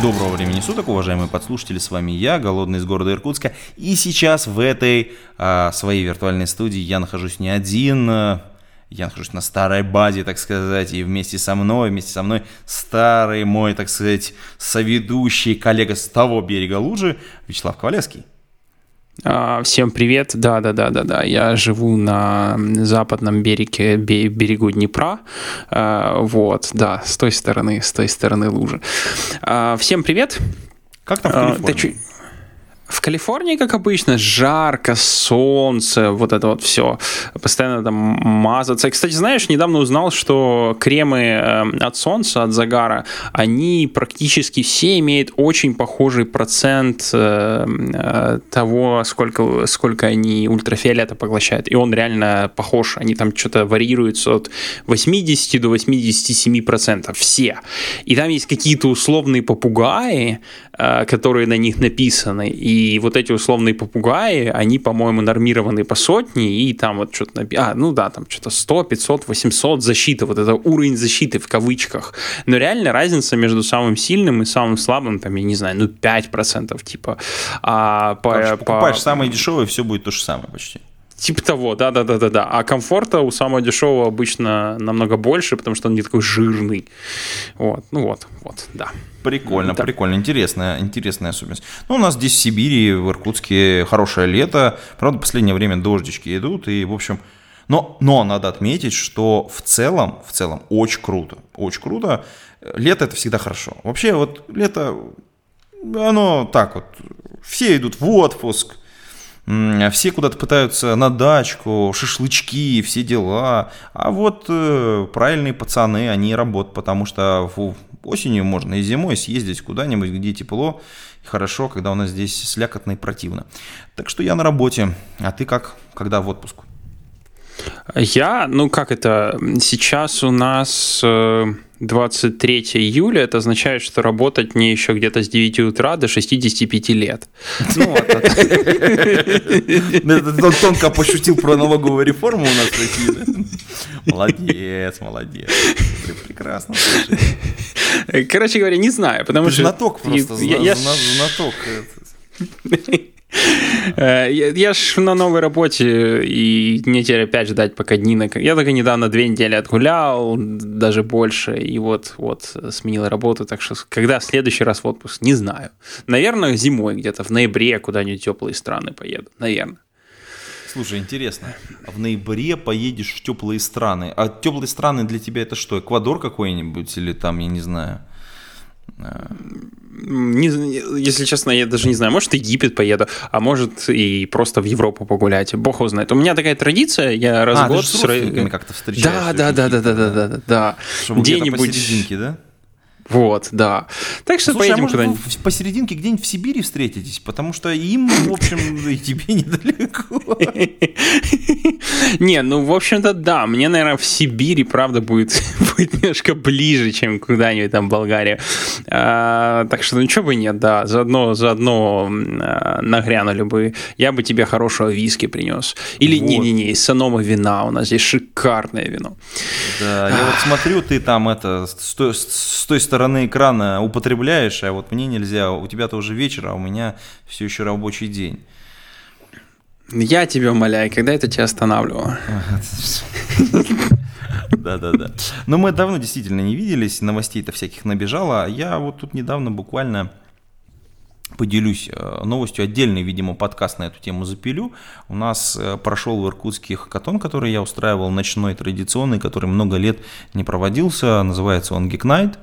Доброго времени суток, уважаемые подслушатели, с вами я, Голодный из города Иркутска. И сейчас в этой а, своей виртуальной студии я нахожусь не один, а, я нахожусь на старой базе, так сказать, и вместе со мной, вместе со мной старый мой, так сказать, соведущий коллега с того берега лужи Вячеслав Ковалевский. А, Всем привет, да, да, да, да, да. Я живу на западном береге, бе- берегу Днепра, А, вот, да, с той стороны, с той стороны лужи. А, Всем привет. Как там в Калифорнии? В Калифорнии, как обычно, жарко, солнце, вот это вот все. Постоянно там мазаться. И, Кстати, знаешь, недавно узнал, что кремы э, от солнца, от загара, они практически все имеют очень похожий процент э, э, того, сколько, сколько они ультрафиолета поглощают. И он реально похож. Они там что-то варьируются от 80 до 87 процентов. Все. И там есть какие-то условные попугаи, э, которые на них написаны. И вот эти условные попугаи, они, по-моему, нормированы по сотне, и там вот что-то... А, ну да, там что-то 100, 500, 800 защиты, вот это уровень защиты в кавычках. Но реально разница между самым сильным и самым слабым, там, я не знаю, ну 5% типа. А по, Короче, по- покупаешь самое дешевое, все будет то же самое почти. Типа того, да, да, да, да, да. А комфорта у самого дешевого обычно намного больше, потому что он не такой жирный. Вот, ну вот, вот, да. Прикольно, Да. прикольно, интересная, интересная особенность. Ну, у нас здесь в Сибири, в Иркутске хорошее лето. Правда, в последнее время дождички идут, и, в общем... Но, но надо отметить, что в целом, в целом, очень круто, очень круто. Лето – это всегда хорошо. Вообще, вот лето, оно так вот, все идут в отпуск, Все куда-то пытаются на дачку, шашлычки, все дела. А вот э, правильные пацаны, они работают, потому что в- осенью можно и зимой съездить куда-нибудь, где тепло и хорошо, когда у нас здесь слякотно и противно. Так что я на работе. А ты как? Когда в отпуск? Я, ну как это, сейчас у нас э, 23 июля, это означает, что работать мне еще где-то с 9 утра до 65 лет. Ну, вот это. Ну, ты тонко пошутил про налоговую реформу у нас в России, да? Молодец, молодец. Пр- Прекрасно. Короче говоря, не знаю, потому что... знаток просто, знаток. Э, Я, я ж на новой работе, и мне теперь опять ждать, пока дни... на- Я только недавно две недели отгулял, даже больше, и вот, вот сменил работу, так что когда в следующий раз в отпуск, не знаю. Наверное, зимой где-то, в ноябре куда-нибудь теплые страны поеду, наверное. Слушай, интересно, а в ноябре поедешь в теплые страны. А теплые страны для тебя это что? Эквадор какой-нибудь или там, я не знаю. Не, если честно, я даже не знаю, может, в Египет поеду, а может, и просто в Европу погулять. Бог его знает. У меня такая традиция, я раз а, год... Ты же с, с... как-то встречаешься. Да, да, да, да, да, да, да, да. Где-нибудь... да? Вот, да. Так что Слушай, а поедем вы куда-нибудь. в- посерединке где-нибудь в Сибири встретитесь? Потому что им, в общем, и тебе недалеко. Не, ну, в общем-то, да. Мне, наверное, в Сибири, правда, будет, будет немножко ближе, чем куда-нибудь там в Болгарию. А, так что, ну, чего бы нет, да. Заодно, заодно а, нагрянули бы. Я бы тебе хорошего виски принес. Или, Вот. не-не-не, из Санома вина. У нас здесь шикарное вино. Да, я вот смотрю, ты там это с той, с той стороны экрана употребляешь, а вот мне нельзя. У тебя-то уже вечер, а у меня все еще рабочий день. Я тебя умоляю, когда это тебя останавливало? Да-да-да. Но мы давно действительно не виделись, новостей-то всяких набежало. Я вот тут недавно буквально поделюсь э, новостью. Отдельный, видимо, подкаст на эту тему запилю. У нас э, прошел в Иркутске хакатон, который я устраивал, ночной, традиционный, который много лет не проводился. Называется он Geek Night.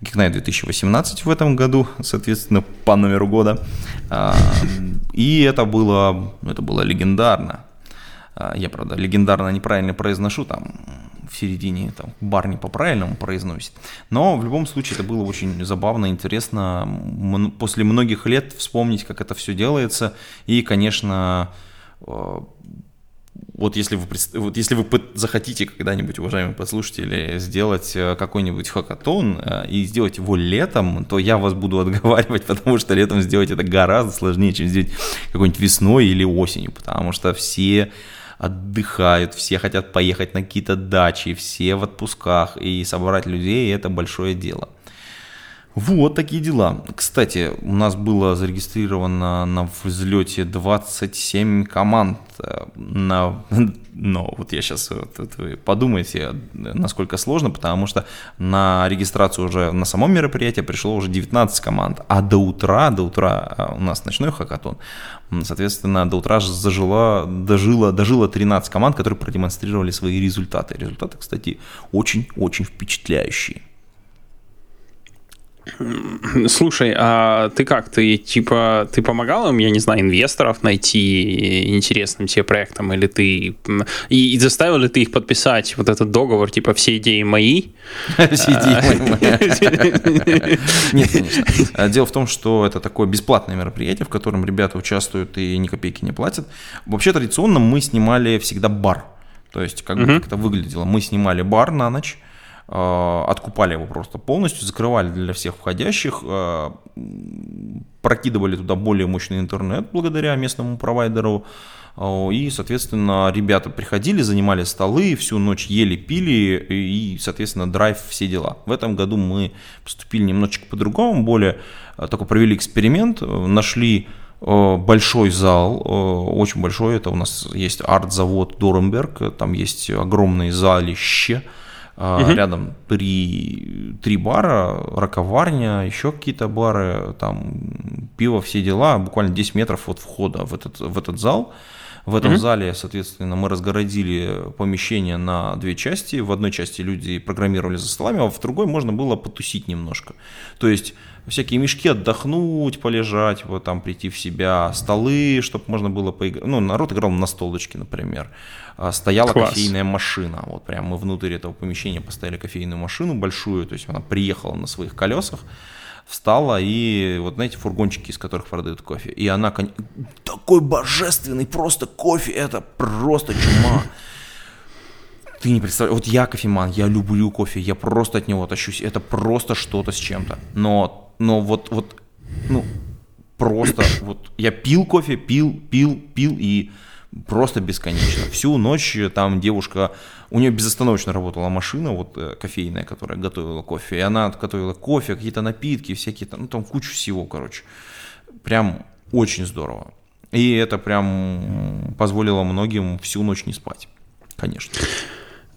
Geek Night 2018 в этом году, соответственно, по номеру года. А, И это было, это было легендарно. А, Я, правда, легендарно неправильно произношу, там в середине там, Барни по-правильному произносит. Но в любом случае это было очень забавно, интересно после многих лет вспомнить, как это все делается. И, конечно, э, вот если вы, вот если вы захотите когда-нибудь, уважаемые послушатели, сделать э, какой-нибудь хакатон э, и сделать его летом, то я вас буду отговаривать, потому что летом сделать это гораздо сложнее, чем сделать какой-нибудь весной или осенью, потому что все отдыхают, все хотят поехать на какие-то дачи, все в отпусках, и собрать людей – это большое дело. Вот такие дела. Кстати, у нас было зарегистрировано на взлете 27 команд. Э, на, но вот я сейчас вот, вы подумайте, насколько сложно, потому что на регистрацию уже на самом мероприятии пришло уже 19 команд, а до утра, до утра э, у нас ночной хакатон, соответственно, до утра зажила, дожила, дожила 13 команд, которые продемонстрировали свои результаты. Результаты, кстати, очень-очень впечатляющие. Слушай, а ты как? Ты типа ты помогал им, я не знаю, инвесторов найти интересным тебе проектом, или ты и, и заставил ли ты их подписать вот этот договор, типа все идеи мои? Все идеи мои. Нет, конечно. А, дело в том, что это такое бесплатное мероприятие, в котором ребята участвуют и ни копейки не платят. Вообще традиционно мы снимали всегда бар. То есть как, бы, как это выглядело? Мы снимали бар на ночь откупали его просто полностью, закрывали для всех входящих, э, прокидывали туда более мощный интернет благодаря местному провайдеру, э, и, соответственно, ребята приходили, занимали столы, всю ночь ели, пили, и, соответственно, драйв, все дела. В этом году мы поступили немножечко по-другому, более только провели эксперимент, нашли большой зал, очень большой, это у нас есть арт-завод Доремберг, там есть огромное залище, Uh-huh. Рядом три, три бара, раковарня, еще какие-то бары, там пиво, все дела, буквально 10 метров от входа в этот, в этот зал. В этом uh-huh. зале, соответственно, мы разгородили помещение на две части. В одной части люди программировали за столами, а в другой можно было потусить немножко. То есть всякие мешки отдохнуть, полежать, вот там прийти в себя, столы, чтобы можно было поиграть. Ну, народ играл на столочке, например. А, стояла Класс. кофейная машина. Вот прям мы внутрь этого помещения поставили кофейную машину большую, то есть она приехала на своих колесах, встала и вот знаете фургончики, из которых продают кофе. И она такой божественный просто кофе, это просто чума. Ты не представляешь, вот я кофеман, я люблю кофе, я просто от него тащусь, это просто что-то с чем-то. Но, но вот, вот, ну, просто вот я пил кофе, пил, пил, пил и просто бесконечно. Всю ночь там девушка, у нее безостановочно работала машина, вот э, кофейная, которая готовила кофе, и она готовила кофе, какие-то напитки, всякие там, ну там кучу всего, короче. Прям очень здорово. И это прям позволило многим всю ночь не спать, конечно.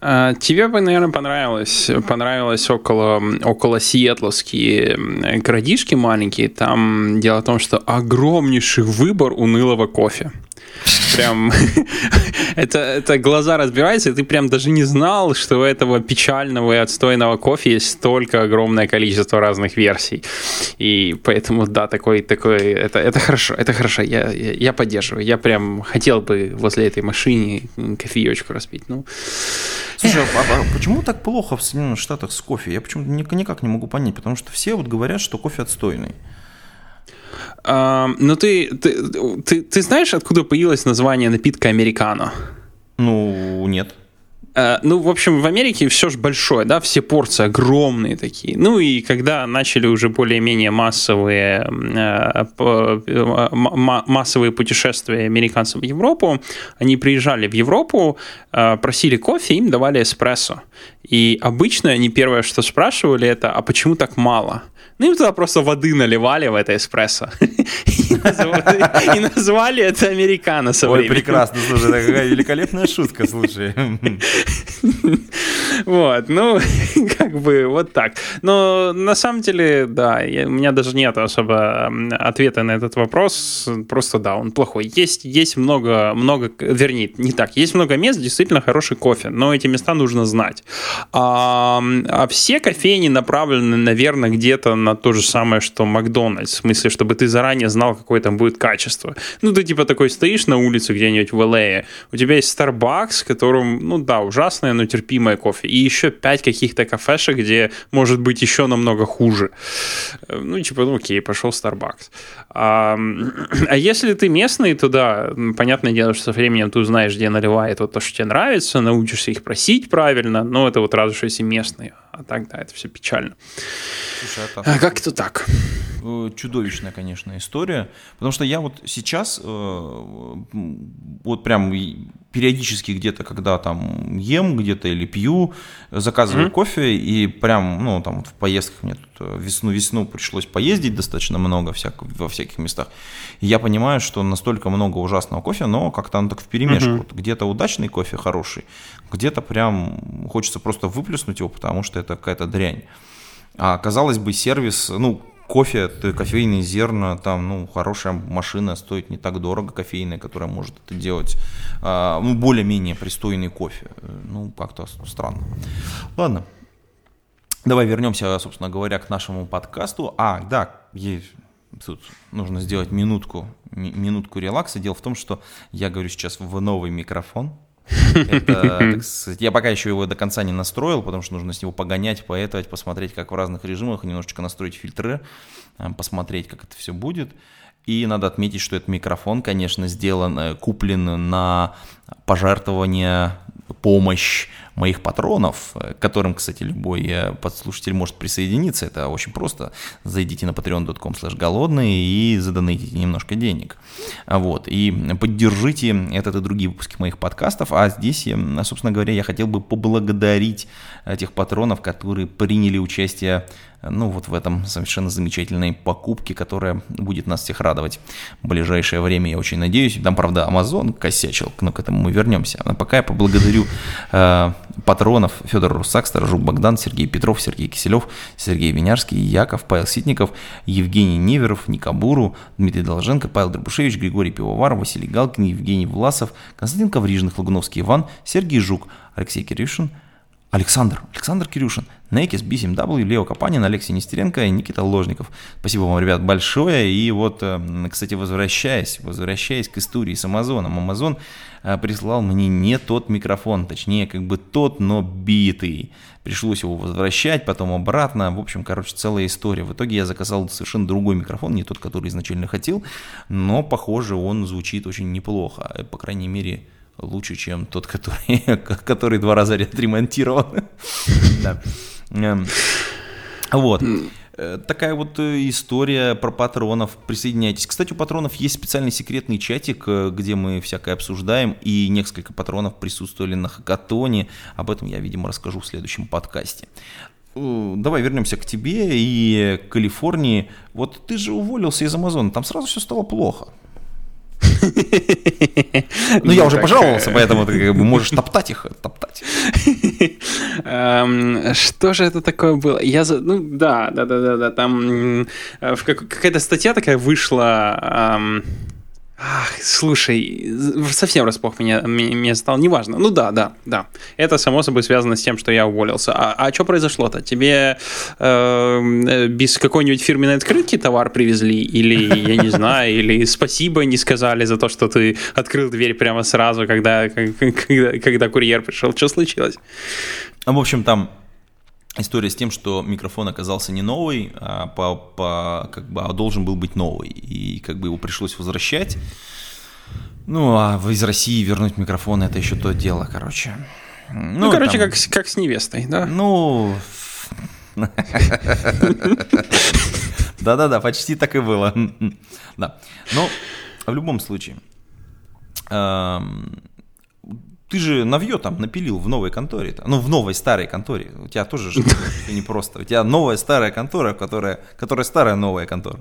А, тебе бы, наверное, понравилось, понравилось около, около Сиэтловские городишки маленькие. Там дело в том, что огромнейший выбор унылого кофе прям это, это глаза разбираются, и ты прям даже не знал, что у этого печального и отстойного кофе есть столько огромное количество разных версий. И поэтому, да, такой, такой, это, это хорошо, это хорошо, я, я, я поддерживаю. Я прям хотел бы возле этой машины кофеечку распить. Ну. Слушай, а, а почему так плохо в Соединенных Штатах с кофе? Я почему-то никак не могу понять, потому что все вот говорят, что кофе отстойный. А, ну ты, ты, ты, ты знаешь, откуда появилось название напитка американо? Ну, ну, в общем, в Америке все же большое, да, все порции огромные такие. Ну и когда начали уже более-менее массовые, uh, массовые путешествия американцев в Европу, они приезжали в Европу, uh, просили кофе, им давали эспрессо. И обычно они первое, что спрашивали, это, а почему так мало? Ну, им туда просто воды наливали в это эспрессо. И назвали это американо Ой, прекрасно, слушай, какая великолепная шутка, слушай. Вот, ну, как бы вот так. Но на самом деле, да, у меня даже нет особо ответа на этот вопрос. Просто да, он плохой. Есть, есть много, много, вернее, не так. Есть много мест, действительно хороший кофе, но эти места нужно знать. А, а все кофейни направлены, наверное, где-то на на то же самое, что Макдональдс. В смысле, чтобы ты заранее знал, какое там будет качество. Ну, ты типа такой стоишь на улице где-нибудь в Л.А., у тебя есть Starbucks, которым, ну да, ужасное, но терпимое кофе. И еще пять каких-то кафешек, где может быть еще намного хуже. Э, ну, типа, ну окей, пошел Starbucks. А, а если ты местный, то да, понятное дело, что со временем ты узнаешь, где наливает вот то, что тебе нравится, научишься их просить правильно, но это вот разве что если местные. А так, да, это все печально. Слушай, это... А как это так? Э, чудовищная, конечно, история. Потому что я вот сейчас, э, вот прям периодически где-то, когда там ем где-то или пью, заказываю mm-hmm. кофе, и прям, ну, там вот в поездках мне тут э, весну-весну пришлось поездить достаточно много всяк, во всяких местах. И я понимаю, что настолько много ужасного кофе, но как-то оно так в перемешку. Mm-hmm. Вот где-то удачный кофе хороший, где-то прям хочется просто выплеснуть его, потому что это какая-то дрянь. А казалось бы, сервис, ну, кофе, кофейные зерна, там, ну, хорошая машина стоит не так дорого, кофейная, которая может это делать, а, ну, более-менее пристойный кофе. Ну, как-то странно. Ладно. Давай вернемся, собственно говоря, к нашему подкасту. А, да, есть, тут нужно сделать минутку, минутку релакса. Дело в том, что я говорю сейчас в новый микрофон. Это, сказать, я пока еще его до конца не настроил, потому что нужно с него погонять, поэтовать, посмотреть, как в разных режимах, немножечко настроить фильтры, э, посмотреть, как это все будет. И надо отметить, что этот микрофон, конечно, сделан, э, куплен на пожертвование, помощь моих патронов, к которым, кстати, любой э, подслушатель может присоединиться. Это очень просто. Зайдите на patreon.com голодные и задонатите немножко денег. Вот. И поддержите этот и другие выпуски моих подкастов. А здесь, собственно говоря, я хотел бы поблагодарить тех патронов, которые приняли участие ну, вот в этом совершенно замечательной покупке, которая будет нас всех радовать в ближайшее время, я очень надеюсь. Там, правда, Amazon косячил, но к этому мы вернемся. А пока я поблагодарю э, патронов. Федор Русак, Сторожук Богдан, Сергей Петров, Сергей Киселев, Сергей Винярский, Яков, Павел Ситников, Евгений Неверов, Никабуру, Дмитрий Долженко, Павел Дробушевич, Григорий Пивовар, Василий Галкин, Евгений Власов, Константин Коврижных, Лагуновский Иван, Сергей Жук, Алексей Кирюшин, Александр, Александр Кирюшин, Некис, B7W, Лео Капанин, Алексей Нестеренко и Никита Ложников. Спасибо вам, ребят, большое. И вот, э, кстати, возвращаясь, возвращаясь к истории с Амазоном. Амазон э, прислал мне не тот микрофон, точнее, как бы тот, но битый. Пришлось его возвращать, потом обратно. В общем, короче, целая история. В итоге я заказал совершенно другой микрофон, не тот, который изначально хотел, но, похоже, он звучит очень неплохо. По крайней мере, лучше, чем тот, который, который два раза отремонтирован. Эм, вот. Э, такая вот э, история про патронов. Присоединяйтесь. Кстати, у патронов есть специальный секретный чатик, э, где мы всякое обсуждаем, и несколько патронов присутствовали на хакатоне. Об этом я, видимо, расскажу в следующем подкасте. Давай вернемся к тебе и к Калифорнии. Вот ты же уволился из Амазона, там сразу все стало плохо. Ну, я уже пожаловался, поэтому ты можешь топтать их, топтать. Эм, что же это такое было? Я Ну, да, да, да, да, да. Там э, какая-то статья такая вышла Ах, слушай, совсем расплох меня, меня стал, неважно. Ну да, да, да. Это само собой связано с тем, что я уволился. А, а что произошло-то? Тебе э, без какой-нибудь фирменной открытки товар привезли? Или, я не знаю, или спасибо не сказали за то, что ты открыл дверь прямо сразу, когда, когда, когда курьер пришел? Что случилось? В общем, там история с тем, что микрофон оказался не новый, а, по, по, как бы, а должен был быть новый. И как бы его пришлось возвращать. Ну, а из России вернуть микрофон это еще то дело, короче. Ну, ну короче, там... как, как с невестой, да? Ну. Да-да-да, почти так и было. Да. Но в любом случае, ты же навье там напилил в новой конторе, -то. ну в новой старой конторе. У тебя тоже же не просто. У тебя новая старая контора, которая, которая старая новая контора.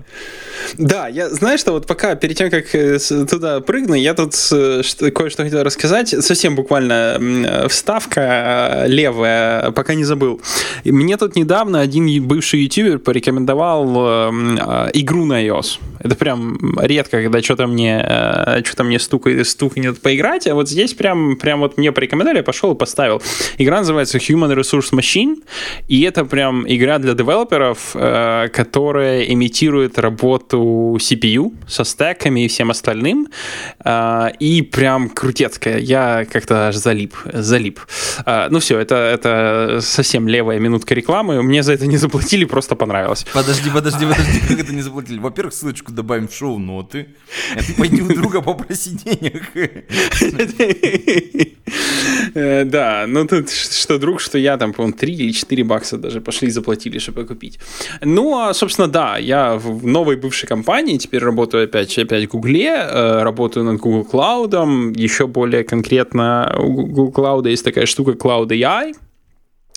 Да, я знаю, что вот пока перед тем, как э, туда прыгну, я тут э, кое-что хотел рассказать. Совсем буквально вставка э, левая, пока не забыл. Мне тут недавно один бывший ютубер порекомендовал игру на iOS. Это прям редко, когда что-то мне, что-то мне стукает, стукнет поиграть, а вот здесь прям, прям прям вот мне порекомендовали, я пошел и поставил. Игра называется Human Resource Machine, и это прям игра для девелоперов, э, которая имитирует работу CPU со стеками и всем остальным, э, и прям крутецкая. Я как-то аж залип, залип. Э, ну все, это, это совсем левая минутка рекламы, мне за это не заплатили, просто понравилось. Подожди, подожди, подожди, как это не заплатили? Во-первых, ссылочку добавим в шоу-ноты. Это пойди у друга попроси денег. Э, Да, ну тут что друг, что я, там, по-моему, 3 или 4 бакса даже пошли и заплатили, чтобы купить. Ну, а, собственно, да, я в новой бывшей компании, теперь работаю опять, опять в Гугле, э, работаю над Google Cloud, еще более конкретно у Google Cloud есть такая штука Cloud AI,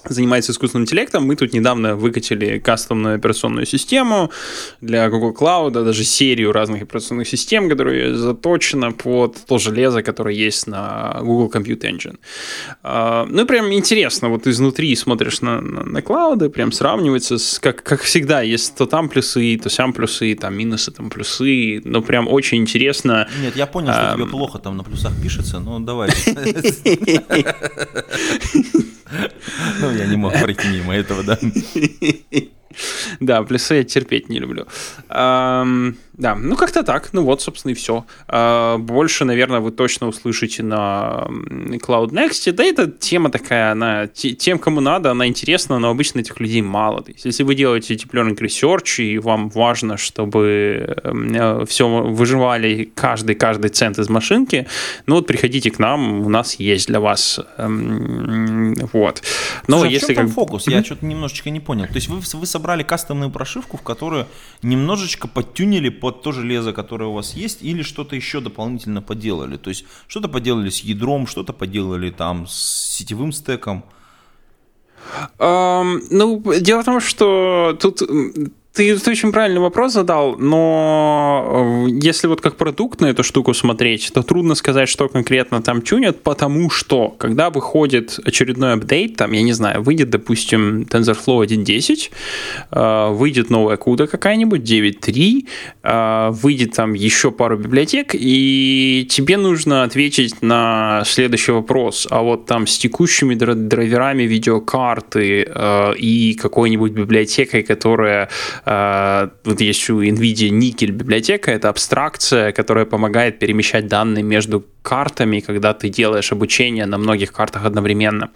занимается искусственным интеллектом. Мы тут недавно выкатили кастомную операционную систему для Google Cloud, даже серию разных операционных систем, которые заточены под то железо, которое есть на Google Compute Engine. А, Ну, прям интересно, вот изнутри смотришь на, на, на клауды, прям сравнивается, с, как, как всегда, есть то там плюсы, то сям плюсы, там минусы, там плюсы, но прям очень интересно. Нет, я понял, что тебе плохо там на плюсах пишется, но давай. Ну, я не мог пройти мимо этого, да. Да, плюсы я терпеть не люблю. Да, ну как-то так. Ну вот, собственно, и все. А, больше, наверное, вы точно услышите на Cloud Next. Да, эта тема такая, она те- тем, кому надо, она интересна, но обычно этих людей мало. То есть, если вы делаете deep learning research, и вам важно, чтобы все выживали каждый, каждый цент из машинки, ну вот приходите к нам, у нас есть для вас. эм, Вот. Но Слушай, а в если чем там как фокус? Я что-то немножечко не понял. То есть вы, вы собрали кастомную прошивку, в которую немножечко подтюнили под то железо, которое у вас есть, или что-то еще дополнительно поделали? То есть что-то поделали с ядром, что-то поделали там с сетевым стеком. Ам, ну, дело в том, что тут ты, ты очень правильный вопрос задал, но э, если вот как продукт на эту штуку смотреть, то трудно сказать, что конкретно там тюнят, потому что, когда выходит очередной апдейт, там, я не знаю, выйдет, допустим, TensorFlow 1.10, э, выйдет новая CUDA какая-нибудь, 9.3, э, выйдет там еще пару библиотек, и тебе нужно ответить на следующий вопрос, а вот там с текущими дра- драйверами видеокарты и какой-нибудь библиотекой, которая вот есть у NVIDIA никель библиотека, это абстракция, которая помогает перемещать данные между картами, когда ты делаешь обучение на многих картах одновременно.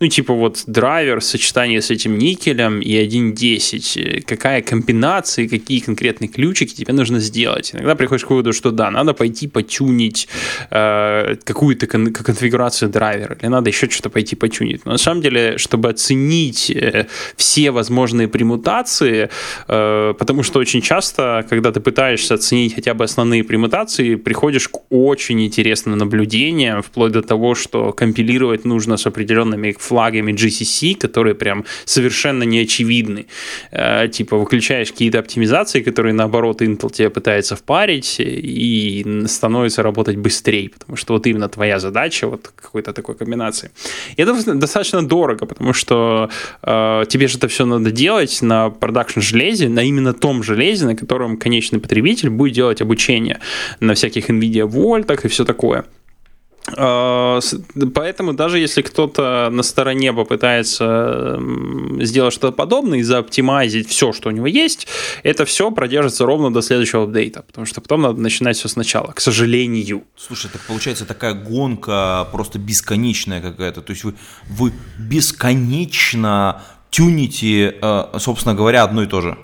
Ну, типа вот драйвер в сочетании с этим никелем и 1.10. Какая комбинация, какие конкретные ключики тебе нужно сделать. Иногда приходишь к выводу, что да, надо пойти потюнить э, какую-то кон- конфигурацию драйвера, или надо еще что-то пойти потюнить. Но на самом деле, чтобы оценить э, все возможные премутации, э, потому что очень часто, когда ты пытаешься оценить хотя бы основные премутации, приходишь к очень интересным наблюдениям, вплоть до того, что компилировать нужно с определенными флагами GCC, которые прям совершенно не очевидны. Э, типа выключаешь какие-то оптимизации, которые наоборот Intel тебе пытается впарить, и становится работать быстрее, потому что вот именно твоя задача вот какой-то такой комбинации. И это достаточно дорого, потому что э, тебе же это все надо делать на продакшн железе, на именно том железе, на котором конечный потребитель будет делать обучение на всяких NVIDIA вольтах и все такое. С- Поэтому даже если кто-то на стороне попытается сделать что-то подобное и заоптимизить все, что у него есть, это все продержится ровно до следующего апдейта, потому что потом надо начинать все сначала, к сожалению. Слушай, так получается такая гонка просто бесконечная какая-то. То есть вы, вы бесконечно тюните, э, собственно говоря, одно и то же.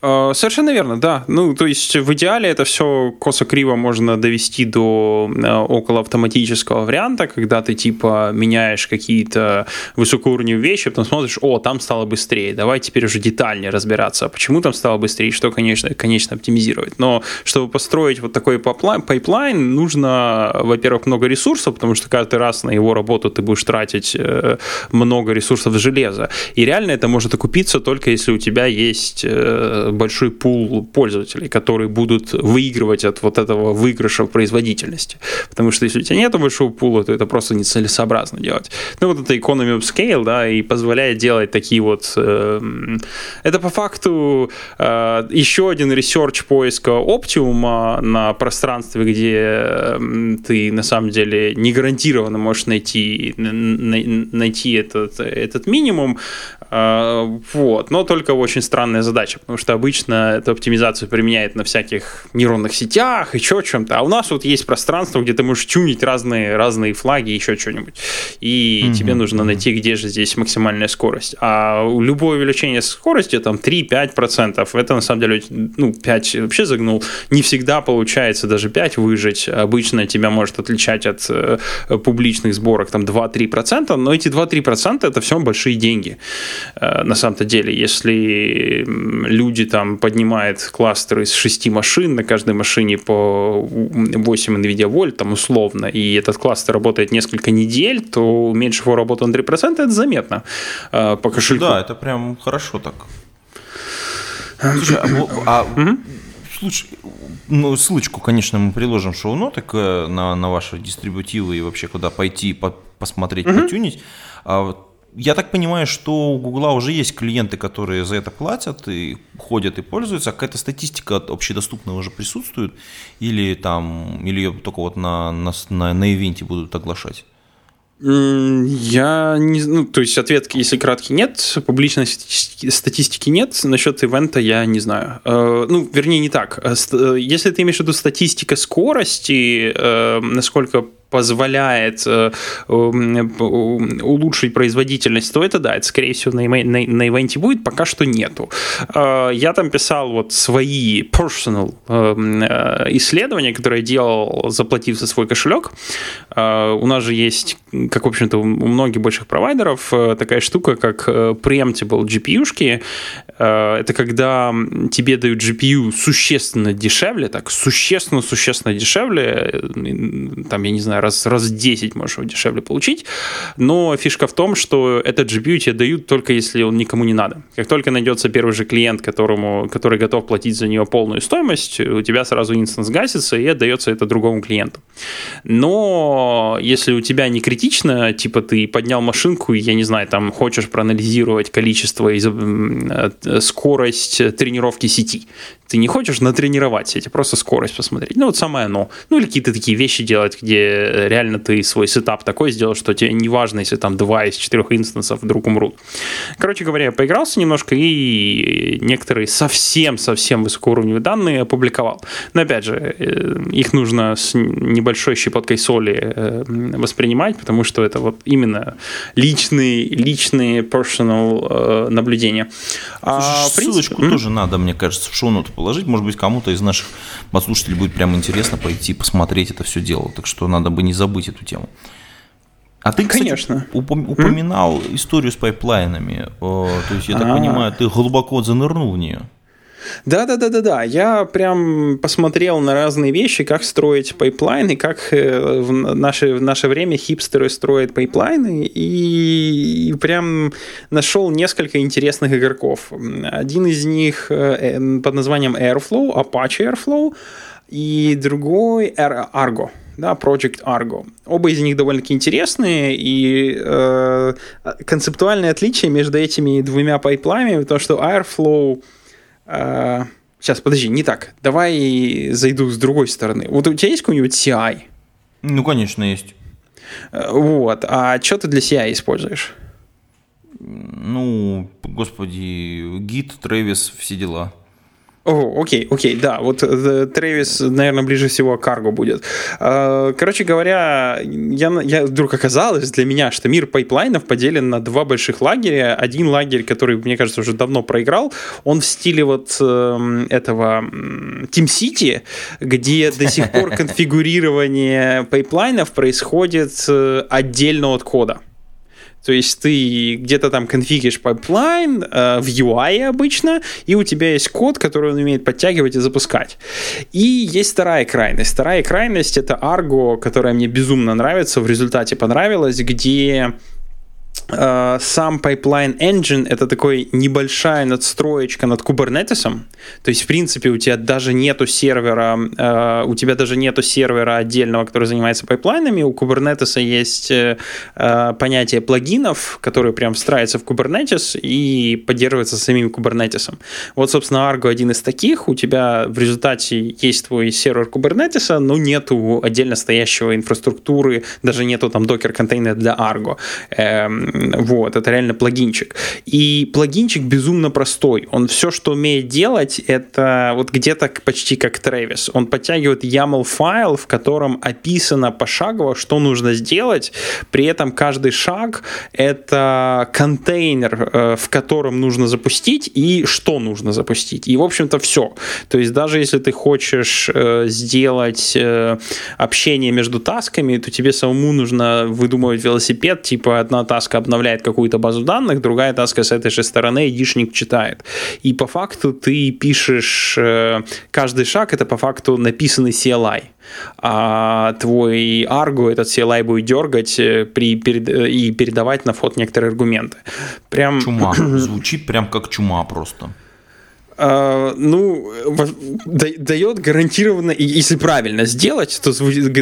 Э, Совершенно верно, да. Ну, то есть в идеале это все косо-криво можно довести до э, около автоматического варианта, когда ты типа меняешь какие-то высокоуровневые вещи, потом смотришь, о, там стало быстрее, давай теперь уже детальнее разбираться, а почему там стало быстрее, что, конечно, конечно, оптимизировать. Но чтобы построить вот такой пайплайн, пайплайн, нужно, во-первых, много ресурсов, потому что каждый раз на его работу ты будешь тратить э, много ресурсов железа. И реально это может окупиться только если у тебя есть э, большой пул пользователей, которые будут выигрывать от вот этого выигрыша в производительности. Потому что если у тебя нет большого пула, то это просто нецелесообразно делать. Ну, вот это economy of scale, да, и позволяет делать такие вот... Э, это по факту э, еще один ресерч поиска оптимума на пространстве, где ты на самом деле не гарантированно можешь найти, найти этот, этот минимум, а, вот. Но только очень странная задача, потому что обычно эту оптимизацию применяет на всяких нейронных сетях, еще чем-то. А у нас вот есть пространство, где ты можешь тюнить разные, разные флаги, еще что-нибудь. И mm-hmm. тебе нужно найти, где же здесь максимальная скорость. А любое увеличение скорости, там 3-5%, это на самом деле, ну, 5 вообще загнул, не всегда получается даже 5 выжить. Обычно тебя может отличать от э, публичных сборок там 2-3%, но эти 2-3% это все большие деньги. Э, на самом-то деле, если люди там поднимают кластеры из шести машин, на каждой машине по 8 NVIDIA вольт, там условно, и этот кластер работает несколько недель, то меньше его работы на 3% это заметно э, по кошельку. Да, это прям хорошо так. Слушай, а, а Слушай, ну, ссылочку, конечно, мы приложим в шоу-ноты на, на ваши дистрибутивы и вообще куда пойти по, посмотреть, mm-hmm. потюнить. А, я так понимаю, что у Гугла уже есть клиенты, которые за это платят и ходят и пользуются. А какая-то статистика общедоступная уже присутствует? Или там, или ее только вот на, на, на, на ивенте будут оглашать? Я не ну, то есть ответ, если краткий, нет, публичной статистики нет, насчет ивента я не знаю. Э, ну, вернее, не так. Э, э, если ты имеешь в виду статистика скорости, насколько позволяет э, улучшить производительность, то это да, это скорее всего на, на, на ивенте будет, пока что нету. Э, я там писал вот свои personal э, исследования, которые я делал, заплатив за свой кошелек. У нас же есть, как, в общем-то, у многих больших провайдеров такая штука, как preemptible GPU-шки. Это когда тебе дают GPU существенно дешевле, так, существенно-существенно дешевле, там, я не знаю, раз, раз 10 можешь его дешевле получить. Но фишка в том, что этот GPU тебе дают только если он никому не надо. Как только найдется первый же клиент, которому, который готов платить за нее полную стоимость, у тебя сразу инстанс гасится и отдается это другому клиенту. Но если у тебя не критично, типа ты поднял машинку, и, я не знаю, там хочешь проанализировать количество, э, скорость тренировки сети, ты не хочешь натренировать сети, просто скорость посмотреть. Ну, вот самое оно. Ну, или какие-то такие вещи делать, где реально ты свой сетап такой сделал, что тебе не важно, если там два из четырех инстансов вдруг умрут. Короче говоря, я поигрался немножко и некоторые совсем-совсем высокоуровневые данные опубликовал. Но опять же, э, их нужно с небольшой щепоткой соли э, воспринимать, потому что это вот именно личные, личные personal э, наблюдения. А, Слушай, а, ссылочку принципе... тоже надо, мне кажется, в шоу-ноты положить. Может быть, кому-то из наших подслушателей будет прям интересно пойти посмотреть это все дело. Так что надо бы не забыть эту тему. А ты, кстати, Конечно. упоминал м-м? историю с пайплайнами. То есть, я так А-а-а. понимаю, ты глубоко занырнул в нее. Да, да, да, да, да. Я прям посмотрел на разные вещи, как строить пайплайны, как э, в наше, в наше время хипстеры строят пайплайны, и прям нашел несколько интересных игроков. Один из них э, под названием Airflow, Apache Airflow, и другой Argo да, Project Argo. Оба из них довольно-таки интересные, и э, концептуальное отличие между этими двумя пайплами, то, что Airflow сейчас, подожди, не так. Давай зайду с другой стороны. Вот у тебя есть какой-нибудь CI? Ну, конечно, есть. Э, вот. А что ты для CI используешь? Ну, господи, Git, Travis, все дела. О, окей, окей, да, вот Travis, наверное, ближе всего к Argo будет. А, короче говоря, я, я вдруг оказалось для меня, что мир пайплайнов поделен на два больших лагеря. Один лагерь, который, мне кажется, уже давно проиграл, он в стиле вот эм, этого Team City, где до сих пор конфигурирование пайплайнов происходит э, отдельно от кода. То есть ты где-то там конфигишь пайплайн э, в UI обычно, и у тебя есть код, который он умеет подтягивать и запускать. И есть вторая крайность. Вторая крайность — это Argo, которая мне безумно нравится, в результате понравилась, где сам Pipeline Engine это такой небольшая надстроечка над Kubernetes. То есть, в принципе, у тебя даже нету сервера, э, у тебя даже нету сервера отдельного, который занимается пайплайнами. У Kubernetes есть э, понятие плагинов, которые прям встраиваются в Kubernetes и поддерживаются самим Kubernetes. Вот, собственно, Argo один из таких. У тебя в результате есть твой сервер Kubernetes, но нету отдельно стоящего инфраструктуры, даже нету там докер-контейнера для Argo. Вот, это реально плагинчик. И плагинчик безумно простой. Он все, что умеет делать, это вот где-то почти как Travis. Он подтягивает YAML файл, в котором описано пошагово, что нужно сделать. При этом каждый шаг — это контейнер, э, в котором нужно запустить и что нужно запустить. И, в общем-то, все. То есть даже если ты хочешь э, сделать э, общение между тасками, то тебе самому нужно выдумывать велосипед, типа одна таска обновляет какую-то базу данных, другая таска с этой же стороны айдишник читает. И по факту ты пишешь, э, каждый шаг это по факту написанный CLI. А твой Argo этот CLI будет дергать э, при, перед, э, и передавать на фот некоторые аргументы. Прям... Чума. Звучит прям как чума просто. Uh, ну, дает гарантированно, если правильно сделать, то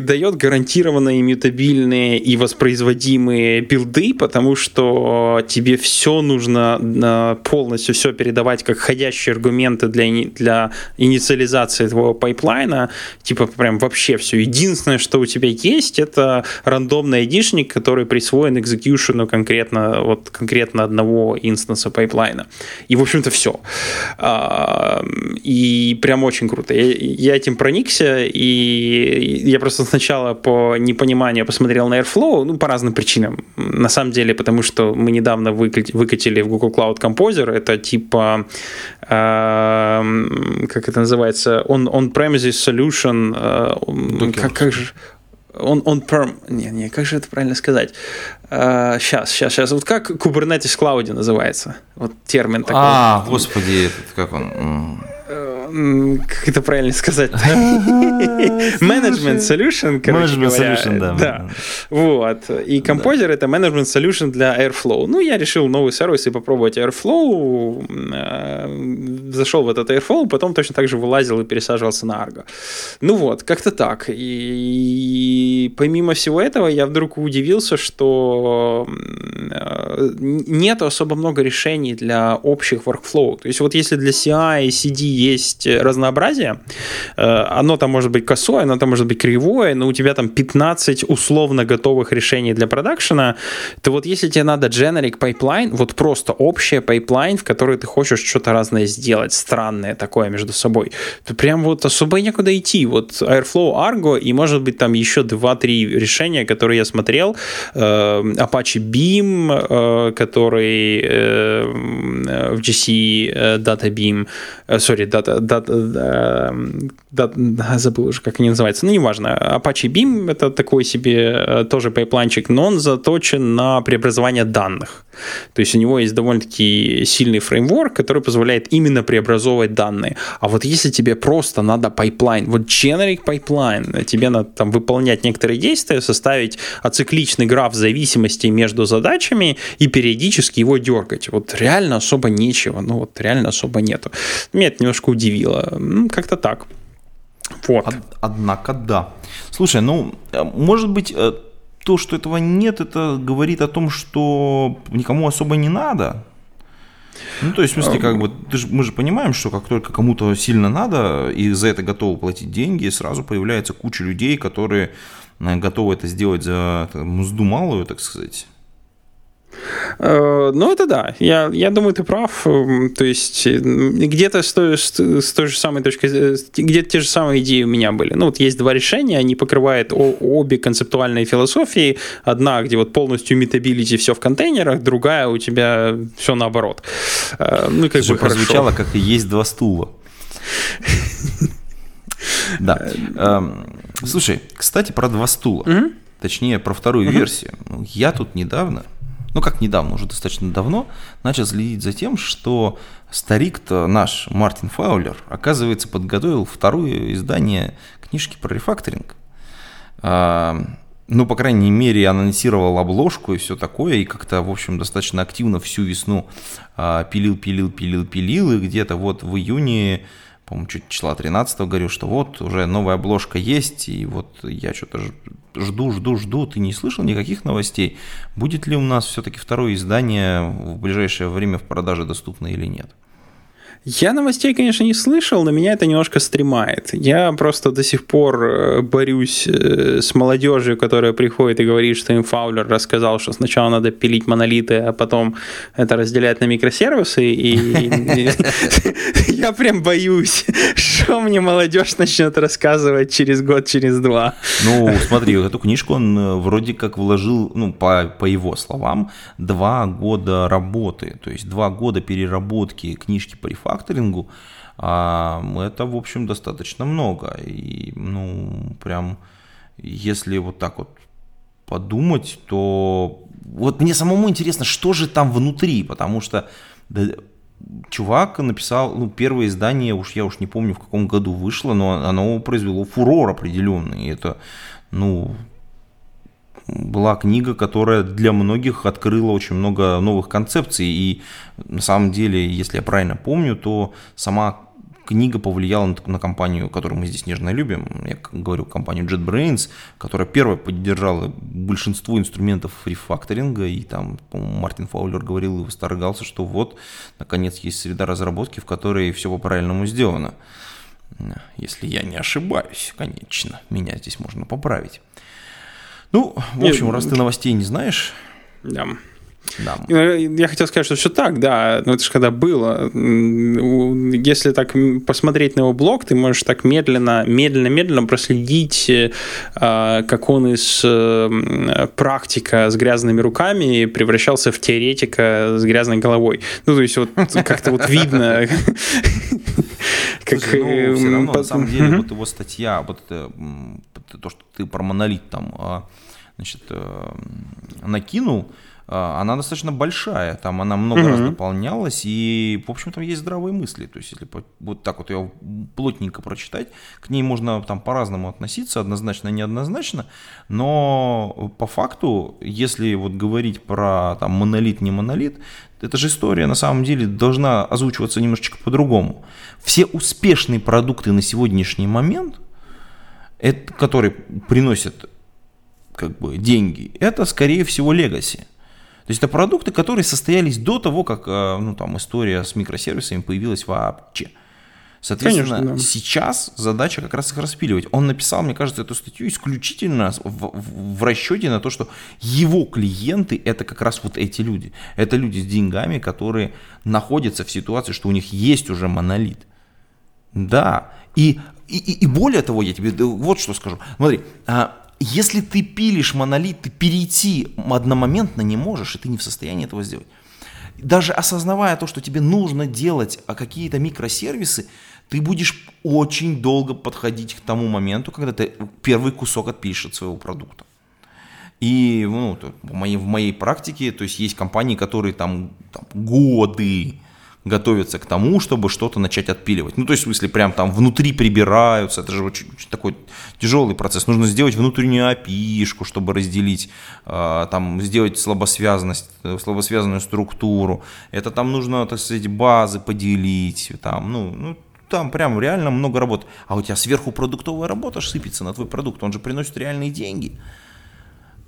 дает гарантированно иммютабильные и воспроизводимые билды, потому что тебе все нужно полностью все передавать как ходящие аргументы для, для инициализации твоего пайплайна, типа прям вообще все. Единственное, что у тебя есть, это рандомный айдишник, который присвоен execution у конкретно, вот конкретно одного инстанса пайплайна. И, в общем-то, все. Э, и прям очень круто. Я, этим проникся, и я просто сначала по непониманию посмотрел на Airflow, ну, по разным причинам. На самом деле, потому что мы недавно выкатили в Google Cloud Composer, это типа, как это называется, on, on-premises solution, э, как, как же он, он perm... Не, не, как же это правильно сказать? Сейчас, сейчас, сейчас. Вот как Kubernetes Cloud называется? Вот термин такой. А, господи, этот, как он? Как это правильно сказать? Management Solution, короче Management Solution, да. да. Вот. И Composer это Management Solution для Airflow. Ну, я решил новый сервис и попробовать Airflow. Э, зашел в этот Airflow, потом точно так же вылазил и пересаживался на Argo. Ну вот, как-то так. И помимо всего этого, я вдруг удивился, что э, нет особо много решений для общих workflow. То есть вот если для CI и CD есть есть разнообразие. Э, оно там может быть косое, оно там может быть кривое, но у тебя там 15 условно готовых решений для продакшена, то вот если тебе надо generic pipeline, вот просто общая pipeline, в которой ты хочешь что-то разное сделать, странное такое между собой, то прям вот особо некуда идти. Вот Airflow, Argo и может быть там еще 2-3 решения, которые я смотрел. Э, Apache Beam, э, который в GC Data Beam, sorry, Data, да, да, да, забыл уже, как они называются, ну, неважно. Apache Beam — это такой себе э, тоже пайпланчик, но он заточен на преобразование данных. То есть у него есть довольно-таки сильный фреймворк, который позволяет именно преобразовывать данные. А вот если тебе просто надо пайплайн, вот generic pipeline, тебе надо там выполнять некоторые действия, составить ацикличный граф зависимости между задачами и периодически его дергать. Вот реально особо нечего, ну вот реально особо нету. Меня это немножко удивило. Ну, как-то так. Вот. Однако да. Слушай, ну, э, может быть, э, то, что этого нет, это говорит о том, что никому особо не надо. Ну, то есть, в смысле, как бы, ты же, мы же понимаем, что как только кому-то сильно надо, и за это готовы платить деньги, сразу появляется куча людей, которые э, готовы это сделать за мзду малую, так сказать. Э, ну, это да. Я, я думаю, ты прав. Эм, то есть где-то с той, с, той же самой точки, э, где-то те же самые идеи у меня были. Ну, вот есть два решения, они покрывают обе концептуальные философии. Одна, где вот полностью метабилити все в контейнерах, другая у тебя все наоборот. Э, ну, как Это бы прозвучало, как и есть два стула. Да. Эм, слушай, кстати, про два стула. Точнее, про вторую версию. Ну, я тут недавно ну как недавно, уже достаточно давно, начал следить за тем, что старик-то наш, Мартин Фаулер, оказывается, подготовил второе издание книжки про рефакторинг. А, ну, по крайней мере, анонсировал обложку и все такое, и как-то, в общем, достаточно активно всю весну а, пилил, пилил, пилил, пилил, и где-то вот в июне, по-моему, чуть числа 13 говорю, что вот уже новая обложка есть, и вот я что-то жду, жду, жду, ты не слышал никаких новостей? Будет ли у нас все-таки второе издание в ближайшее время в продаже доступно или нет? Я новостей, конечно, не слышал, но меня это немножко стремает. Я просто до сих пор э, борюсь э, с молодежью, которая приходит и говорит, что им Фаулер рассказал, что сначала надо пилить монолиты, а потом это разделять на микросервисы. И я прям боюсь, что мне молодежь начнет рассказывать через год, через два. Ну, смотри, эту книжку он э, вроде как вложил, ну, по, по его словам, два года работы, то есть два года переработки книжки по рефакторингу факторингу, а это, в общем, достаточно много. И, ну, прям, если вот так вот подумать, то вот мне самому интересно, что же там внутри, потому что да, чувак написал, ну, первое издание, уж я уж не помню, в каком году вышло, но оно произвело фурор определенный. И это, ну, была книга, которая для многих открыла очень много новых концепций. И на самом деле, если я правильно помню, то сама книга повлияла на, компанию, которую мы здесь нежно любим. Я говорю компанию JetBrains, которая первая поддержала большинство инструментов рефакторинга. И там, Мартин Фаулер говорил и восторгался, что вот, наконец, есть среда разработки, в которой все по-правильному сделано. Если я не ошибаюсь, конечно, меня здесь можно поправить. Ну, в общем, раз ты новостей не знаешь... Да. Да. Э, я хотел сказать, что все так, да, но это же когда было. Если так посмотреть на его блог, ты можешь так медленно, медленно, медленно проследить, э, как он из э, практика с грязными руками превращался в теоретика с грязной головой. Ну, то есть вот как-то вот видно... Как, Слушай, ну, все равно, на самом деле, вот его статья, вот то, что ты про монолит там а, значит, э, накинул, э, она достаточно большая, там она много mm-hmm. раз дополнялась, и, в общем, там есть здравые мысли. То есть, если вот так вот ее плотненько прочитать, к ней можно там по-разному относиться, однозначно, неоднозначно, но по факту, если вот говорить про там монолит, не монолит, эта же история на самом деле должна озвучиваться немножечко по-другому. Все успешные продукты на сегодняшний момент, это, которые приносят как бы деньги, это скорее всего легаси. То есть это продукты, которые состоялись до того, как э, ну, там, история с микросервисами появилась вообще. Соответственно, Конечно, да. сейчас задача как раз их распиливать. Он написал, мне кажется, эту статью исключительно в, в, в расчете на то, что его клиенты это как раз вот эти люди. Это люди с деньгами, которые находятся в ситуации, что у них есть уже монолит. Да. И, и, и более того, я тебе вот что скажу. Смотри, а, если ты пилишь монолит, ты перейти одномоментно не можешь, и ты не в состоянии этого сделать. Даже осознавая то, что тебе нужно делать а какие-то микросервисы, ты будешь очень долго подходить к тому моменту, когда ты первый кусок отпишешь от своего продукта. И ну, в, моей, в моей практике, то есть есть компании, которые там, там годы готовятся к тому, чтобы что-то начать отпиливать. Ну, то есть, в смысле, прям там внутри прибираются, это же очень, очень такой тяжелый процесс. Нужно сделать внутреннюю опишку, чтобы разделить, э, там, сделать слабосвязанность, э, слабосвязанную структуру. Это там нужно, так сказать, базы поделить, там, ну, ну там прям реально много работы. А у тебя сверху продуктовая работа сыпется на твой продукт, он же приносит реальные деньги.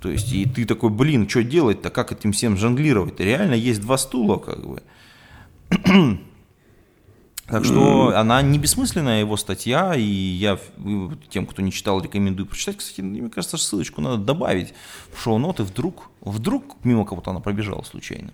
То есть, и ты такой, блин, что делать-то, как этим всем жонглировать? Реально есть два стула, как бы. Так что она не бессмысленная, его статья, и я тем, кто не читал, рекомендую прочитать. Кстати, мне кажется, ссылочку надо добавить в шоу-ноты, вдруг, вдруг мимо кого-то она пробежала случайно.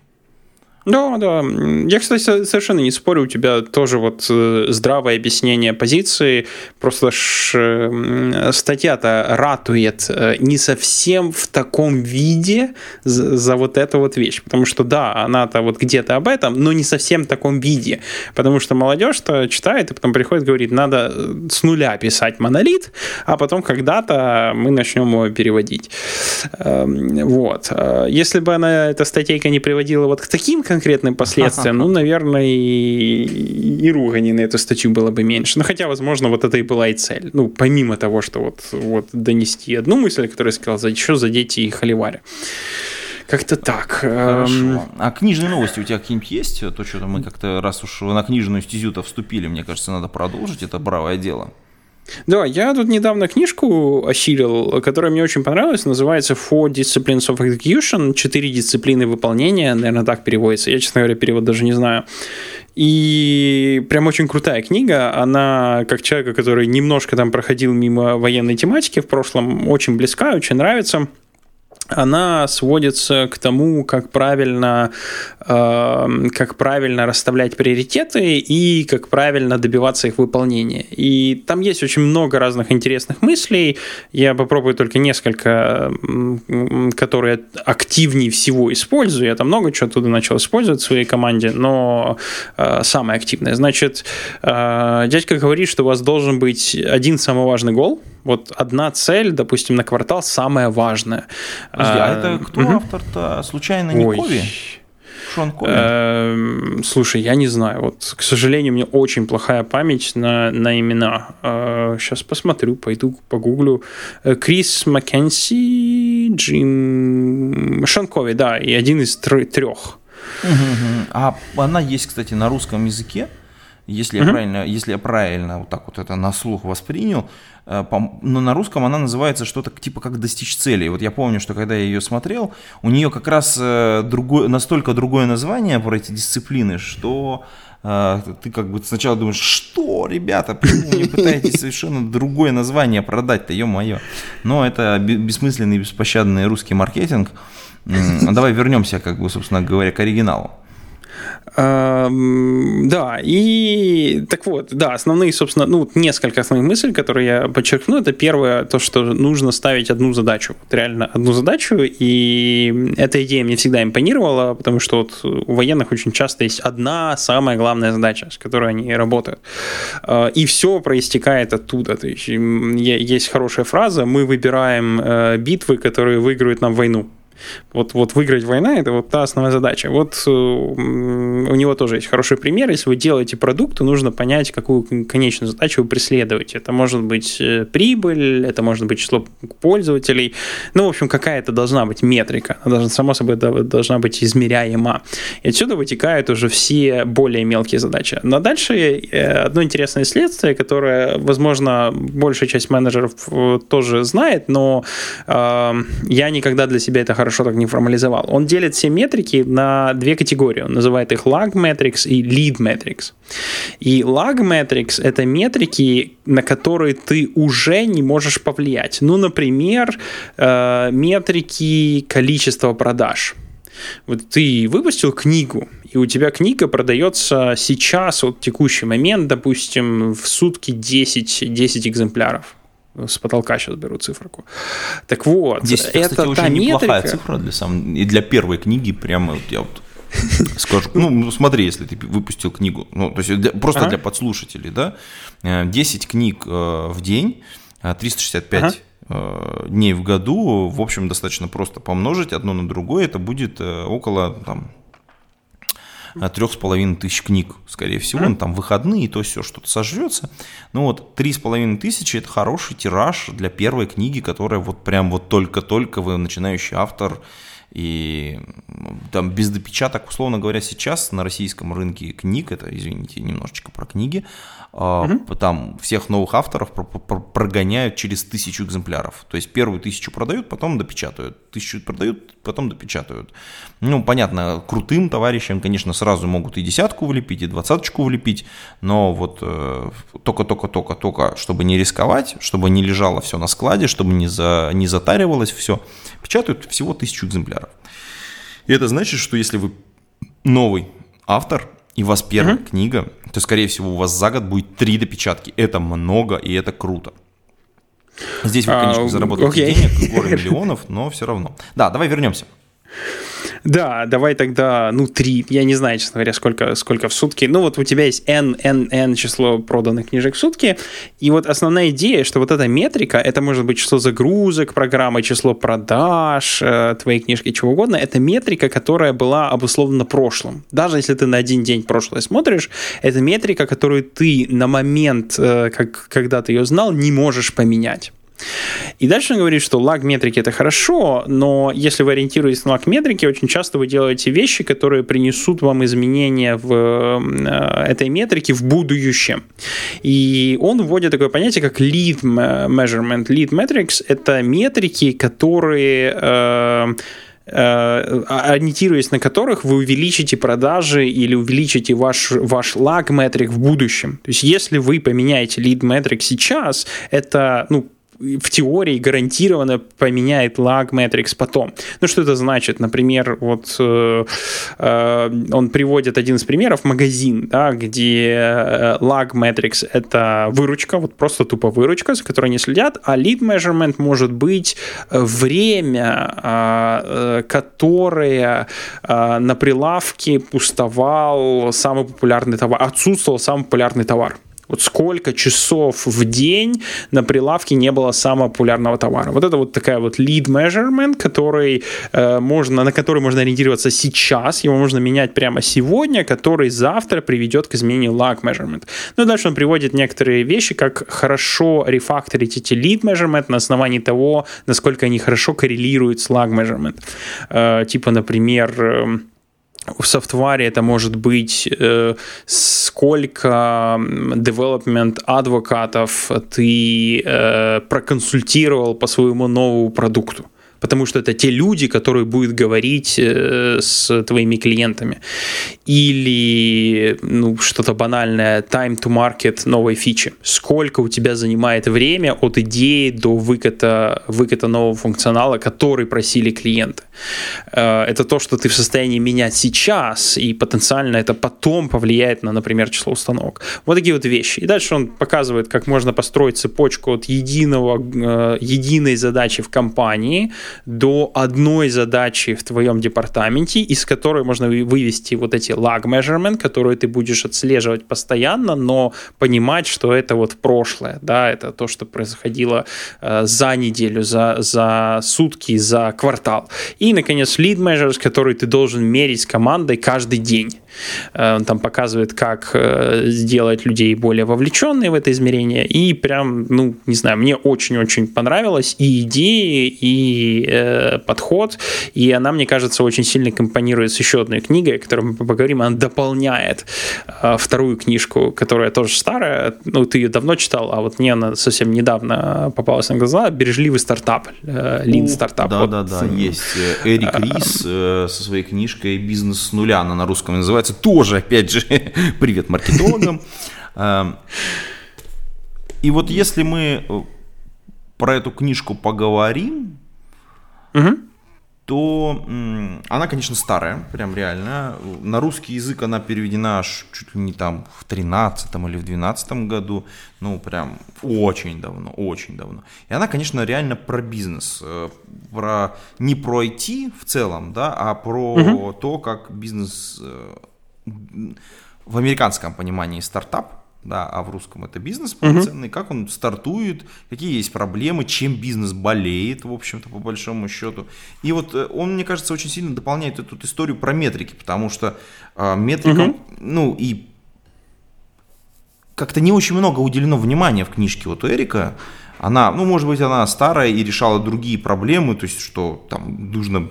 Да, да. Я, кстати, совершенно не спорю, у тебя тоже вот э, здравое объяснение позиции. Просто ж, э, статья-то ратует э, не совсем в таком виде за, за вот эту вот вещь. Потому что, да, она-то вот где-то об этом, но не совсем в таком виде. Потому что молодежь-то читает и потом приходит и говорит, надо с нуля писать монолит, а потом когда-то мы начнем его переводить. Эм, вот. Если бы она, эта статейка не приводила вот к таким конкретным последствиям, ну, наверное, и, и ругани на эту статью было бы меньше. Но хотя, возможно, вот это и была и цель. Ну, помимо того, что вот, вот донести одну мысль, которую я сказал, еще задеть и холиваря. Как-то так. Хорошо. Эм, а книжные новости у тебя какие-нибудь есть? То, что мы как-то, раз уж на книжную стезю-то вступили, мне кажется, надо продолжить. Это бравое дело. Да, я тут недавно книжку осилил, которая мне очень понравилась, называется Four Disciplines of Execution, четыре дисциплины выполнения, наверное, так переводится, я, честно говоря, перевод даже не знаю. И прям очень крутая книга, она, как человека, который немножко там проходил мимо военной тематики в прошлом, очень близка, очень нравится она сводится к тому, как правильно, э, как правильно расставлять приоритеты и как правильно добиваться их выполнения. И там есть очень много разных интересных мыслей. Я попробую только несколько, которые активнее всего использую. Я там много чего оттуда начал использовать в своей команде, но э, самое активное. Значит, э, дядька говорит, что у вас должен быть один самый важный гол – вот одна цель, допустим, на квартал самая важная. Подожди, а, а это кто угу. автор-то? Случайно не Ой. Кови? Шон Кови? Эм, слушай, я не знаю. Вот, к сожалению, у меня очень плохая память на, на имена. Сейчас э, посмотрю, пойду погуглю. Э, Крис Маккенси, Джим... Шон Кови, да, и один из трех. А она есть, кстати, на русском языке. Если, я правильно, если я правильно вот так вот это на слух воспринял, но на русском она называется что-то типа как достичь цели. Вот я помню, что когда я ее смотрел, у нее как раз э, другое, настолько другое название про эти дисциплины, что э, ты как бы сначала думаешь, что, ребята, почему вы пытаетесь совершенно другое название продать-то, ё-моё. Но это бессмысленный, беспощадный русский маркетинг. Давай вернемся, как бы, собственно говоря, к оригиналу. Да, и так вот, да, основные, собственно, ну, несколько основных мыслей, которые я подчеркну, это первое, то, что нужно ставить одну задачу, вот реально одну задачу, и эта идея мне всегда импонировала, потому что вот у военных очень часто есть одна самая главная задача, с которой они работают, а, и все проистекает оттуда, то есть есть хорошая фраза, мы выбираем э, битвы, которые выиграют нам войну, вот, вот выиграть война – это вот та основная задача. Вот э, у него тоже есть хороший пример. Если вы делаете продукт, то нужно понять, какую конечную задачу вы преследуете. Это может быть э, прибыль, это может быть число пользователей. Ну, в общем, какая-то должна быть метрика. Она должна, само собой должна быть измеряема. И отсюда вытекают уже все более мелкие задачи. Но дальше э, одно интересное следствие, которое, возможно, большая часть менеджеров тоже знает, но э, я никогда для себя это хорошо так не формализовал. Он делит все метрики на две категории. Он называет их lag metrics и lead metrics. И lag metrics — это метрики, на которые ты уже не можешь повлиять. Ну, например, э, метрики количества продаж. Вот ты выпустил книгу, и у тебя книга продается сейчас, вот текущий момент, допустим, в сутки 10, 10 экземпляров с потолка сейчас беру циферку. Так вот, 10, это, кстати, та очень метрика... неплохая цифра для, сам... и для первой книги, прямо вот я вот скажу, ну, смотри, если ты выпустил книгу, ну, то есть для, просто ага. для подслушателей, да, 10 э, книг э, в день, 365 ага. Э, дней в году, в общем, достаточно просто помножить одно на другое, это будет около там, трех с половиной тысяч книг, скорее всего, mm-hmm. там выходные, то все что-то сожрется. Ну вот три с половиной тысячи – это хороший тираж для первой книги, которая вот прям вот только-только вы начинающий автор, и там без допечаток, условно говоря, сейчас на российском рынке книг, это, извините, немножечко про книги, угу. там всех новых авторов прогоняют через тысячу экземпляров. То есть первую тысячу продают, потом допечатают. Тысячу продают, потом допечатают. Ну, понятно, крутым товарищам, конечно, сразу могут и десятку влепить, и двадцаточку влепить, но вот только-только-только-только, э, чтобы не рисковать, чтобы не лежало все на складе, чтобы не, за, не затаривалось все, печатают всего тысячу экземпляров. И это значит, что если вы новый автор, и у вас первая uh-huh. книга, то, скорее всего, у вас за год будет три допечатки. Это много, и это круто. Здесь вы, а, конечно, заработаете okay. денег, горы миллионов, но все равно. Да, давай вернемся. Да, давай тогда, ну, три. Я не знаю, честно говоря, сколько, сколько в сутки. Ну, вот у тебя есть n, n, n число проданных книжек в сутки. И вот основная идея, что вот эта метрика, это может быть число загрузок программы, число продаж э, твоей книжки, чего угодно. Это метрика, которая была обусловлена прошлым. Даже если ты на один день прошлое смотришь, это метрика, которую ты на момент, э, как, когда ты ее знал, не можешь поменять. И дальше он говорит, что лаг метрики это хорошо, но если вы ориентируетесь на лаг метрики, очень часто вы делаете вещи, которые принесут вам изменения в э, этой метрике в будущем. И он вводит такое понятие, как lead measurement. Lead metrics — это метрики, которые э, э, ориентируясь на которых вы увеличите продажи или увеличите ваш, ваш lag метрик в будущем. То есть, если вы поменяете lead метрик сейчас, это ну, в теории гарантированно поменяет lag metrics потом. Ну, что это значит? Например, вот э, э, он приводит один из примеров, магазин, да, где э, lag metrics — это выручка, вот просто тупо выручка, за которой они следят, а lead measurement может быть время, э, э которое э, на прилавке пустовал самый популярный товар, отсутствовал самый популярный товар. Вот сколько часов в день на прилавке не было самого популярного товара. Вот это вот такая вот lead measurement, который, э, можно, на который можно ориентироваться сейчас, его можно менять прямо сегодня, который завтра приведет к изменению lag measurement. Ну и дальше он приводит некоторые вещи, как хорошо рефакторить эти lead measurement на основании того, насколько они хорошо коррелируют с lag measurement. Э, типа, например, э, в софтваре это может быть э, сколько development адвокатов ты э, проконсультировал по своему новому продукту потому что это те люди, которые будут говорить э, с твоими клиентами. Или ну, что-то банальное, time to market новой фичи. Сколько у тебя занимает время от идеи до выката, выката нового функционала, который просили клиенты. Э, это то, что ты в состоянии менять сейчас, и потенциально это потом повлияет на, например, число установок. Вот такие вот вещи. И дальше он показывает, как можно построить цепочку от единого, э, единой задачи в компании до одной задачи в твоем департаменте, из которой можно вывести вот эти lag measurement, которые ты будешь отслеживать постоянно, но понимать, что это вот прошлое, да, это то, что происходило э, за неделю, за, за сутки, за квартал. И, наконец, lead measures, которые ты должен мерить с командой каждый день. Э, он там показывает, как э, сделать людей более вовлеченные в это измерение. И прям, ну, не знаю, мне очень-очень понравилось и идеи, и э, подход. И она, мне кажется, очень сильно компонирует с еще одной книгой, о которой мы поговорим. Она дополняет э, вторую книжку, которая тоже старая. Ну, ты ее давно читал, а вот мне она совсем недавно попалась на глаза. «Бережливый стартап», э, «Lean стартап». Да-да-да, вот. есть. Эрик Рис э, со своей книжкой «Бизнес с нуля», она на русском называется называется, тоже, опять же, привет маркетологам. Эм, и вот если мы э, про эту книжку поговорим, то она, конечно, старая, прям реально. На русский язык она переведена аж чуть ли не там в 13 или в 12 году. Ну, прям очень давно, очень давно. И она, конечно, реально про бизнес. Э, про, не про IT в целом, да, а про угу. то, как бизнес э, в американском понимании стартап, да, а в русском это бизнес полноценный, uh-huh. как он стартует, какие есть проблемы, чем бизнес болеет, в общем-то, по большому счету. И вот э, он, мне кажется, очень сильно дополняет эту историю про метрики, потому что э, метрикам, uh-huh. ну и как-то не очень много уделено внимания в книжке вот у Эрика, она, ну, может быть, она старая и решала другие проблемы, то есть, что там нужно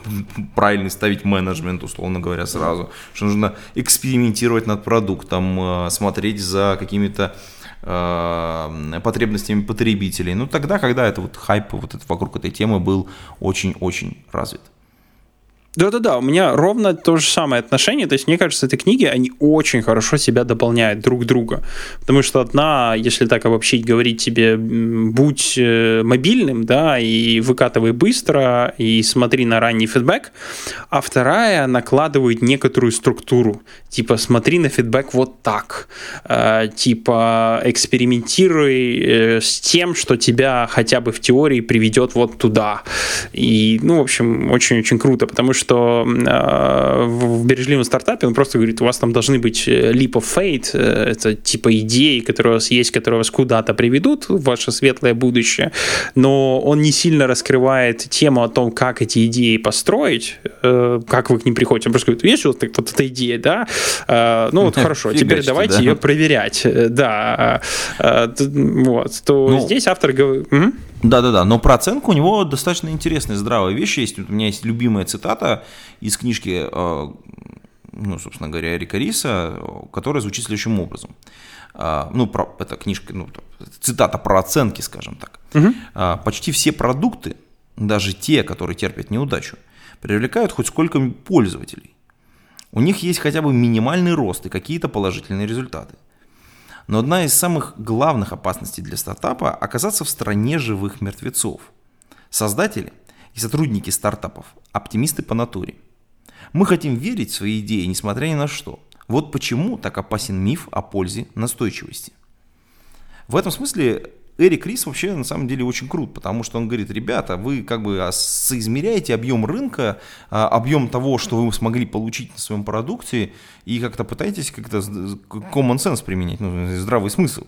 правильно ставить менеджмент, условно говоря, сразу, что нужно экспериментировать над продуктом, э, смотреть за какими-то э, потребностями потребителей. Ну, тогда, когда это вот хайп вот это, вокруг этой темы был очень-очень развит. Да-да-да, у меня ровно то же самое отношение. То есть, мне кажется, эти книги, они очень хорошо себя дополняют друг друга. Потому что одна, если так обобщить, говорит тебе, будь э, мобильным, да, и выкатывай быстро, и смотри на ранний фидбэк. А вторая накладывает некоторую структуру. Типа, смотри на фидбэк вот так. Э, типа, экспериментируй э, с тем, что тебя хотя бы в теории приведет вот туда. И, ну, в общем, очень-очень круто, потому что что э, в бережливом стартапе он просто говорит, у вас там должны быть э, leap of faith, э, это типа идеи, которые у вас есть, которые вас куда-то приведут в ваше светлое будущее, но он не сильно раскрывает тему о том, как эти идеи построить, э, как вы к ним приходите. Он просто говорит, есть вот, вот эта идея, да? Э, ну вот хорошо, теперь давайте ее проверять, да. Вот, то ну, здесь автор говорит... Да-да-да, но про оценку у него достаточно интересная, здравая вещь есть. У меня есть любимая цитата из книжки, э, ну, собственно говоря, Эрика Риса, которая звучит следующим образом. Э, ну, про, это книжка, ну, цитата про оценки, скажем так. Угу. Почти все продукты, даже те, которые терпят неудачу, привлекают хоть сколько пользователей. У них есть хотя бы минимальный рост и какие-то положительные результаты. Но одна из самых главных опасностей для стартапа – оказаться в стране живых мертвецов. Создатели и сотрудники стартапов – оптимисты по натуре. Мы хотим верить в свои идеи, несмотря ни на что. Вот почему так опасен миф о пользе настойчивости. В этом смысле Эрик Рис вообще на самом деле очень крут, потому что он говорит, ребята, вы как бы соизмеряете объем рынка, а, объем того, что вы смогли получить на своем продукте, и как-то пытаетесь как-то common sense применять, ну, здравый смысл.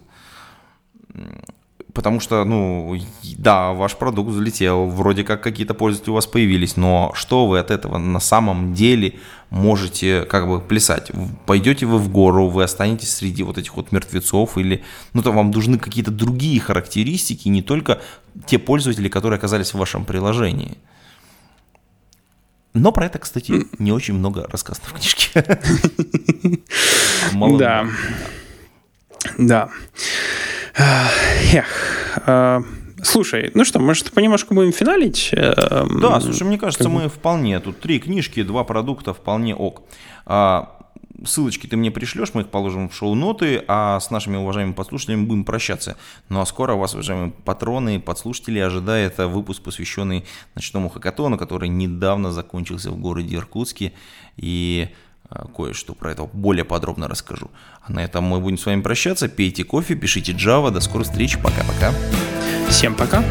Потому что, ну, да, ваш продукт взлетел, вроде как какие-то пользователи у вас появились, но что вы от этого на самом деле можете как бы плясать? Пойдете вы в гору, вы останетесь среди вот этих вот мертвецов или, ну, там вам нужны какие-то другие характеристики, не только те пользователи, которые оказались в вашем приложении. Но про это, кстати, не очень много рассказано в книжке. Да. Да. Эх. Э, слушай, ну что, может, понемножку будем финалить? Эм, да, слушай, мне кажется, мы вполне. Тут три книжки, два продукта, вполне ок. А, ссылочки ты мне пришлешь, мы их положим в шоу-ноты, а с нашими уважаемыми подслушателями будем прощаться. Ну а скоро вас, уважаемые патроны, подслушатели, ожидает выпуск, посвященный ночному хакатону, который недавно закончился в городе Иркутске. И кое-что про это более подробно расскажу. А на этом мы будем с вами прощаться. Пейте кофе, пишите Java. До скорых встреч. Пока-пока. Всем пока.